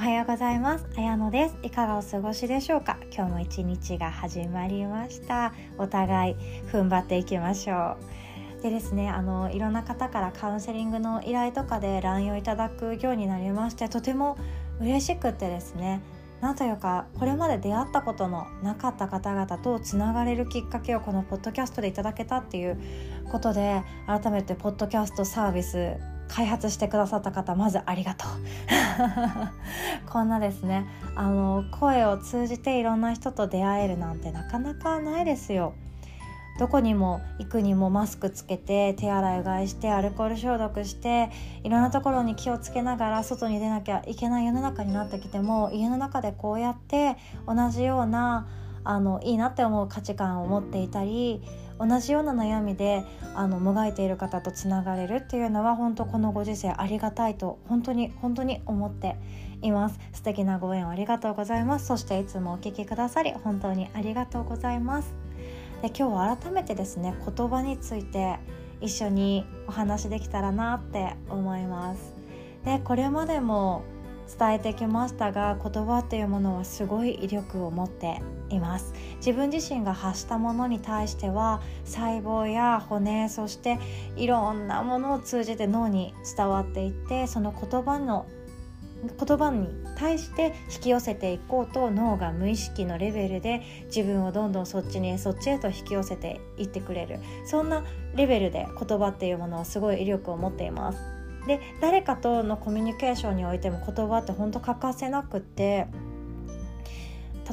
おはようございます。綾乃です。いかがお過ごしでしょうか？今日も一日が始まりました。お互い踏ん張っていきましょう。でですねあのいろんな方からカウンセリングの依頼とかで LINE をいただくようになりましてとても嬉しくてですねなんというかこれまで出会ったことのなかった方々とつながれるきっかけをこのポッドキャストでいただけたっていうことで改めてポッドキャストサービス開発してくださった方まずありがとう。こんなですね。あの声を通じていろんな人と出会えるなんてなかなかないですよ。どこにも行くにもマスクつけて手洗いうがいしてアルコール消毒していろんなところに気をつけながら外に出なきゃいけない世の中になってきても家の中でこうやって同じようなあのいいなって思う価値観を持っていたり同じような悩みであのもがいている方とつながれるっていうのは本当このご時世ありがたいと本当に本当に思っています。素敵なご縁ありがとうございます。そしていつもお聞きくださり本当にありがとうございます。で今日は改めてですね言葉について一緒にお話できたらなって思います。でこれまでも伝えてきましたが言葉っていうものはすごい威力を持っています。自分自身が発したものに対しては細胞や骨そしていろんなものを通じて脳に伝わっていってその言葉の言葉に対して引き寄せていこうと脳が無意識のレベルで自分をどんどんそっちにそっちへと引き寄せていってくれる。そんなレベルで言葉っていうものはすごい威力を持っています。で誰かとのコミュニケーションにおいても言葉って本当欠かせなくって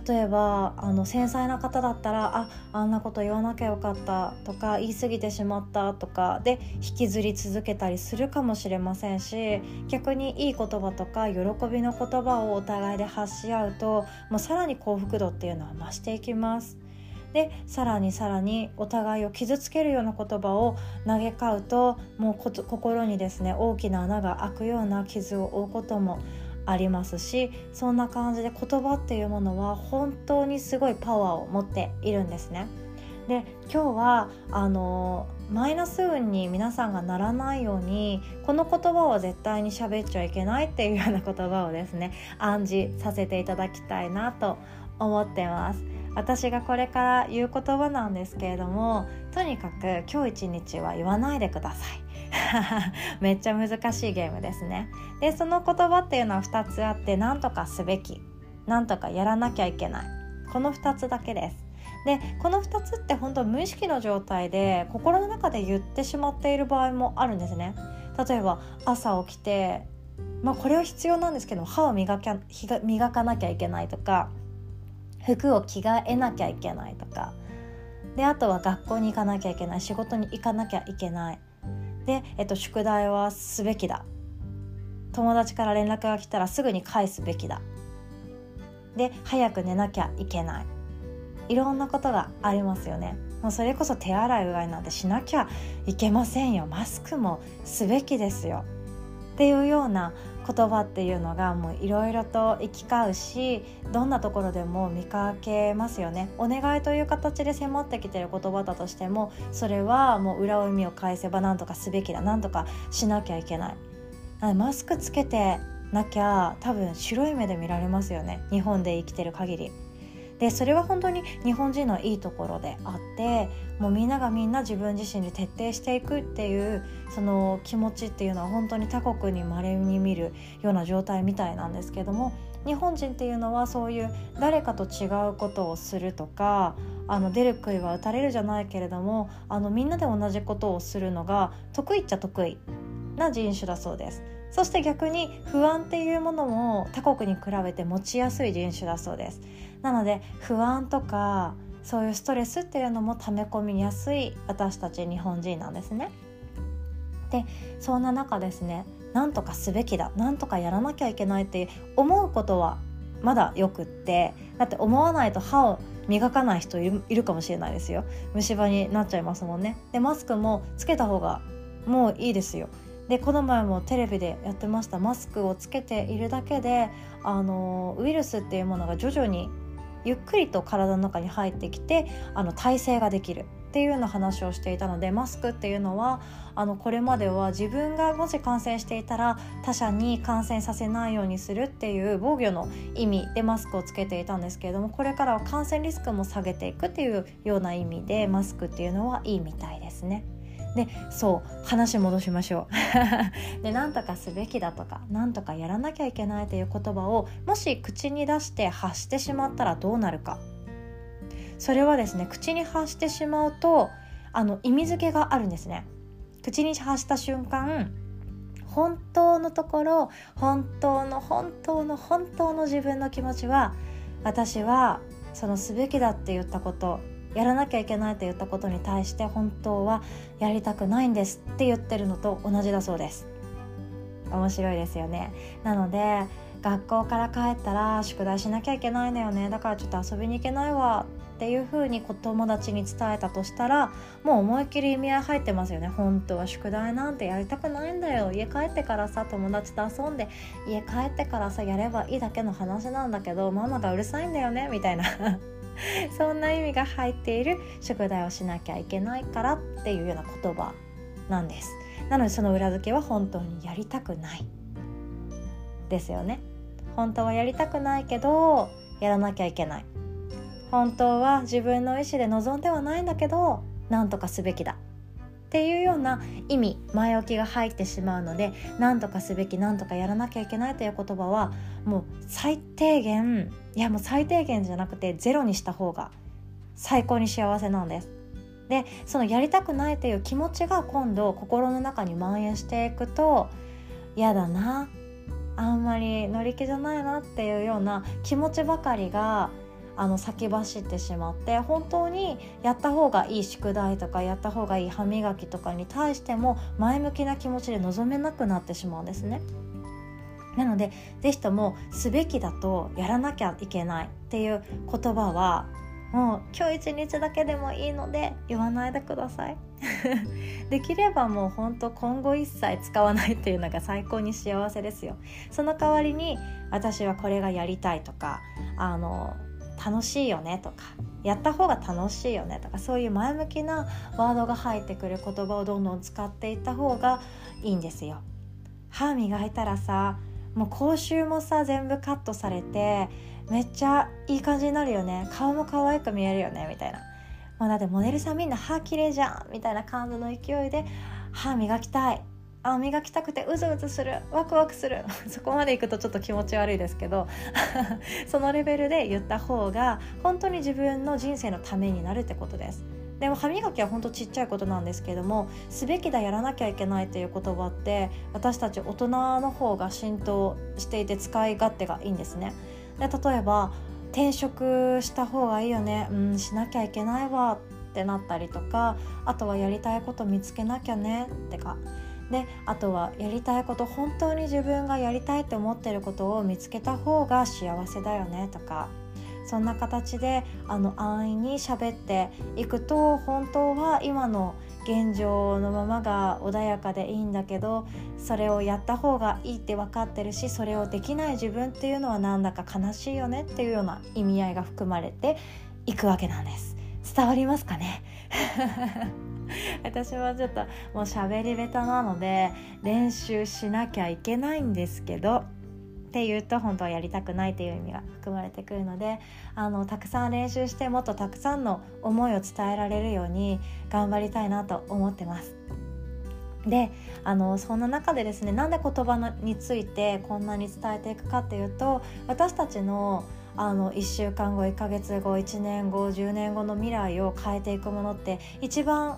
例えばあの繊細な方だったらああんなこと言わなきゃよかったとか言い過ぎてしまったとかで引きずり続けたりするかもしれませんし逆にいい言葉とか喜びの言葉をお互いで発し合うともうさらに幸福度っていうのは増していきます。でさらにさらにお互いを傷つけるような言葉を投げ交うともう心にですね大きな穴が開くような傷を負うこともありますしそんな感じで言葉っていうものは本当にすごいパワーを持っているんですね。で今日はあのマイナス運に皆さんがならないようにこの言葉は絶対に喋っちゃいけないっていうような言葉をですね暗示させていただきたいなと思ってます。私がこれから言う言葉なんですけれどもとにかく今日一日は言わないでください。めっちゃ難しいゲームですね。でその言葉っていうのは2つあって何とかすべき。何とかやらなきゃいけない。この2つだけです。でこの2つって本当無意識の状態で心の中で言ってしまっている場合もあるんですね。例えば朝起きてまあこれは必要なんですけど歯を磨か磨かなきゃいけないとか服を着替えなきゃいけないとか。であとは学校に行かなきゃいけない。仕事に行かなきゃいけない。で、えっと、宿題はすべきだ。友達から連絡が来たらすぐに返すべきだ。で早く寝なきゃいけない。いろんなことがありますよね。もうそれこそ手洗いうがいなんてしなきゃいけませんよ。マスクもすべきですよ。っていうような言葉っていうのがもういろいろと行き交うしどんなところでも見かけますよね。お願いという形で迫ってきてる言葉だとしてもそれはもう裏を意味を返せば何とかすべきだ何とかしなきゃいけない。マスクつけてなきゃ多分白い目で見られますよね。日本で生きてる限り。でそれは本当に日本人のいいところであってもうみんながみんな自分自身で徹底していくっていうその気持ちっていうのは本当に他国にまれに見るような状態みたいなんですけども日本人っていうのはそういう誰かと違うことをするとかあの出る杭は打たれるじゃないけれどもあのみんなで同じことをするのが得意っちゃ得意な人種だそうです。そして逆に不安っていうものも他国に比べて持ちやすい人種だそうです。なので不安とかそういうストレスっていうのも溜め込みやすい私たち日本人なんですね。でそんな中ですねなんとかすべきだなんとかやらなきゃいけないって思うことはまだよくってだって思わないと歯を磨かない人いるかもしれないですよ。虫歯になっちゃいますもんね。でマスクもつけた方がもういいですよ。でこの前もテレビでやってましたマスクをつけているだけであのウイルスっていうものが徐々にゆっくりと体の中に入ってきてあの耐性ができるっていうような話をしていたのでマスクっていうのはあのこれまでは自分がもし感染していたら他者に感染させないようにするっていう防御の意味でマスクをつけていたんですけれどもこれからは感染リスクも下げていくっていうような意味でマスクっていうのはいいみたいですね。でそう話戻しましょう。で何とかすべきだとか何とかやらなきゃいけないという言葉をもし口に出して発してしまったらどうなるか。それはですね口に発してしまうとあの意味付けがあるんですね。口に発した瞬間本当のところ本当の本当の本当の自分の気持ちは私はそのすべきだって言ったことやらなきゃいけないと言ったことに対して本当はやりたくないんですって言ってるのと同じだそうです。面白いですよね。なので学校から帰ったら宿題しなきゃいけないのよね。だからちょっと遊びに行けないわっていう風に子友達に伝えたとしたらもう思いっきり意味合い入ってますよね。本当は宿題なんてやりたくないんだよ。家帰ってからさ友達と遊んで家帰ってからさやればいいだけの話なんだけどママがうるさいんだよね。みたいな。そんな意味が入っている宿題をしなきゃいけないからっていうような言葉なんです。なのでその裏付けは本当にやりたくないですよね。本当はやりたくないけどやらなきゃいけない。本当は自分の意思で望んではないんだけど何とかすべきだ。っていうような意味前置きが入ってしまうので何とかすべき何とかやらなきゃいけないという言葉はもう最低限いやもう最低限じゃなくてゼロにした方が最高に幸せなんです。でそのやりたくないという気持ちが今度心の中に蔓延していくと嫌だなあんまり乗り気じゃないなっていうような気持ちばかりがあの先走ってしまって本当にやった方がいい宿題とかやった方がいい歯磨きとかに対しても前向きな気持ちで臨めなくなってしまうんですね。なので是非ともすべきだとやらなきゃいけないっていう言葉はもう今日一日だけでもいいので言わないでください できればもうほんと今後一切使わないっていうのが最高に幸せですよその代わりに私はこれがやりたいとかあの楽しいよねとかやった方が楽しいよねとかそういう前向きなワードが入ってくる言葉をどんどん使っていった方がいいんですよ。歯磨いたらさもう口臭もさ全部カットされてめっちゃいい感じになるよね。顔も可愛く見えるよねみたいな。もうだってモデルさんみんな歯綺麗じゃんみたいな感じの勢いで歯磨きたい。あ磨きたくてうずうずする。ワクワクする。そこまでいくとちょっと気持ち悪いですけど そのレベルで言った方が本当に自分の人生のためになるってことです。でも歯磨きは本当ちっちゃいことなんですけどもすべきだやらなきゃいけないっていう言葉って私たち大人の方が浸透していて使い勝手がいいんですね。で例えば転職した方がいいよね。うんしなきゃいけないわってなったりとかあとはやりたいこと見つけなきゃねってか。であとはやりたいこと本当に自分がやりたいって思ってることを見つけた方が幸せだよねとかそんな形であの安易に喋っていくと本当は今の現状のままが穏やかでいいんだけどそれをやった方がいいって分かってるしそれをできない自分っていうのはなんだか悲しいよねっていうような意味合いが含まれていくわけなんです。伝わりますかね？私はちょっともう喋り下手なので練習しなきゃいけないんですけどっていうと本当はやりたくないという意味が含まれてくるのであのたくさん練習してもっとたくさんの思いを伝えられるように頑張りたいなと思ってます。であのそんな中でですねなんで言葉のについてこんなに伝えていくかっていうと私たちのあの1週間後1ヶ月後1年後10年後の未来を変えていくものって一番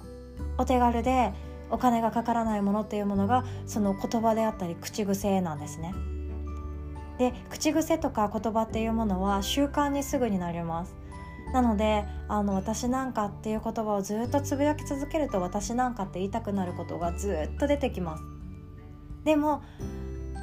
お手軽でお金がかからないものっていうものがその言葉であったり口癖なんですね。で口癖とか言葉っていうものは習慣にすぐになります。なのであの私なんかっていう言葉をずっとつぶやき続けると私なんかって言いたくなることがずっと出てきます。でも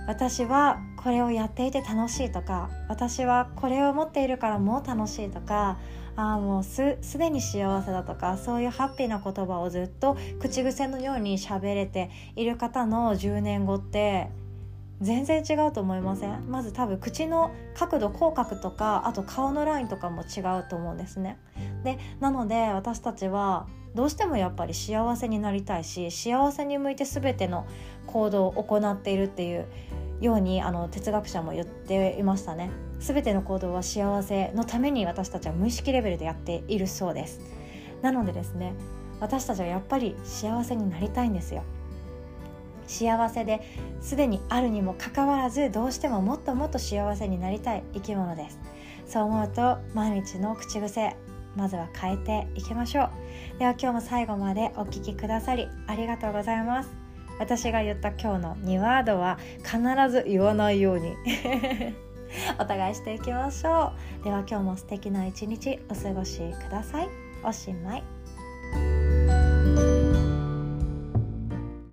私はこれをやっていて楽しいとか私はこれを持っているからもう楽しいとかあもうすすでに幸せだとかそういうハッピーな言葉をずっと口癖のように喋れている方の10年後って全然違うと思いません？まず多分口の角度口角とかあと顔のラインとかも違うと思うんですね。でなので私たちはどうしてもやっぱり幸せになりたいし幸せに向いて全ての行動を行っているっていうようにあの哲学者も言っていましたね。全ての行動は幸せのために私たちは無意識レベルでやっているそうです。なのでですね私たちはやっぱり幸せになりたいんですよ。幸せですでにあるにもかかわらずどうしてももっともっと幸せになりたい生き物です。そう思うと毎日の口癖まずは変えていきましょう。では今日も最後までお聴きくださりありがとうございます。私が言った今日の2ワードは必ず言わないように。お互いしていきましょう。では今日も素敵な一日お過ごしください。おしまい。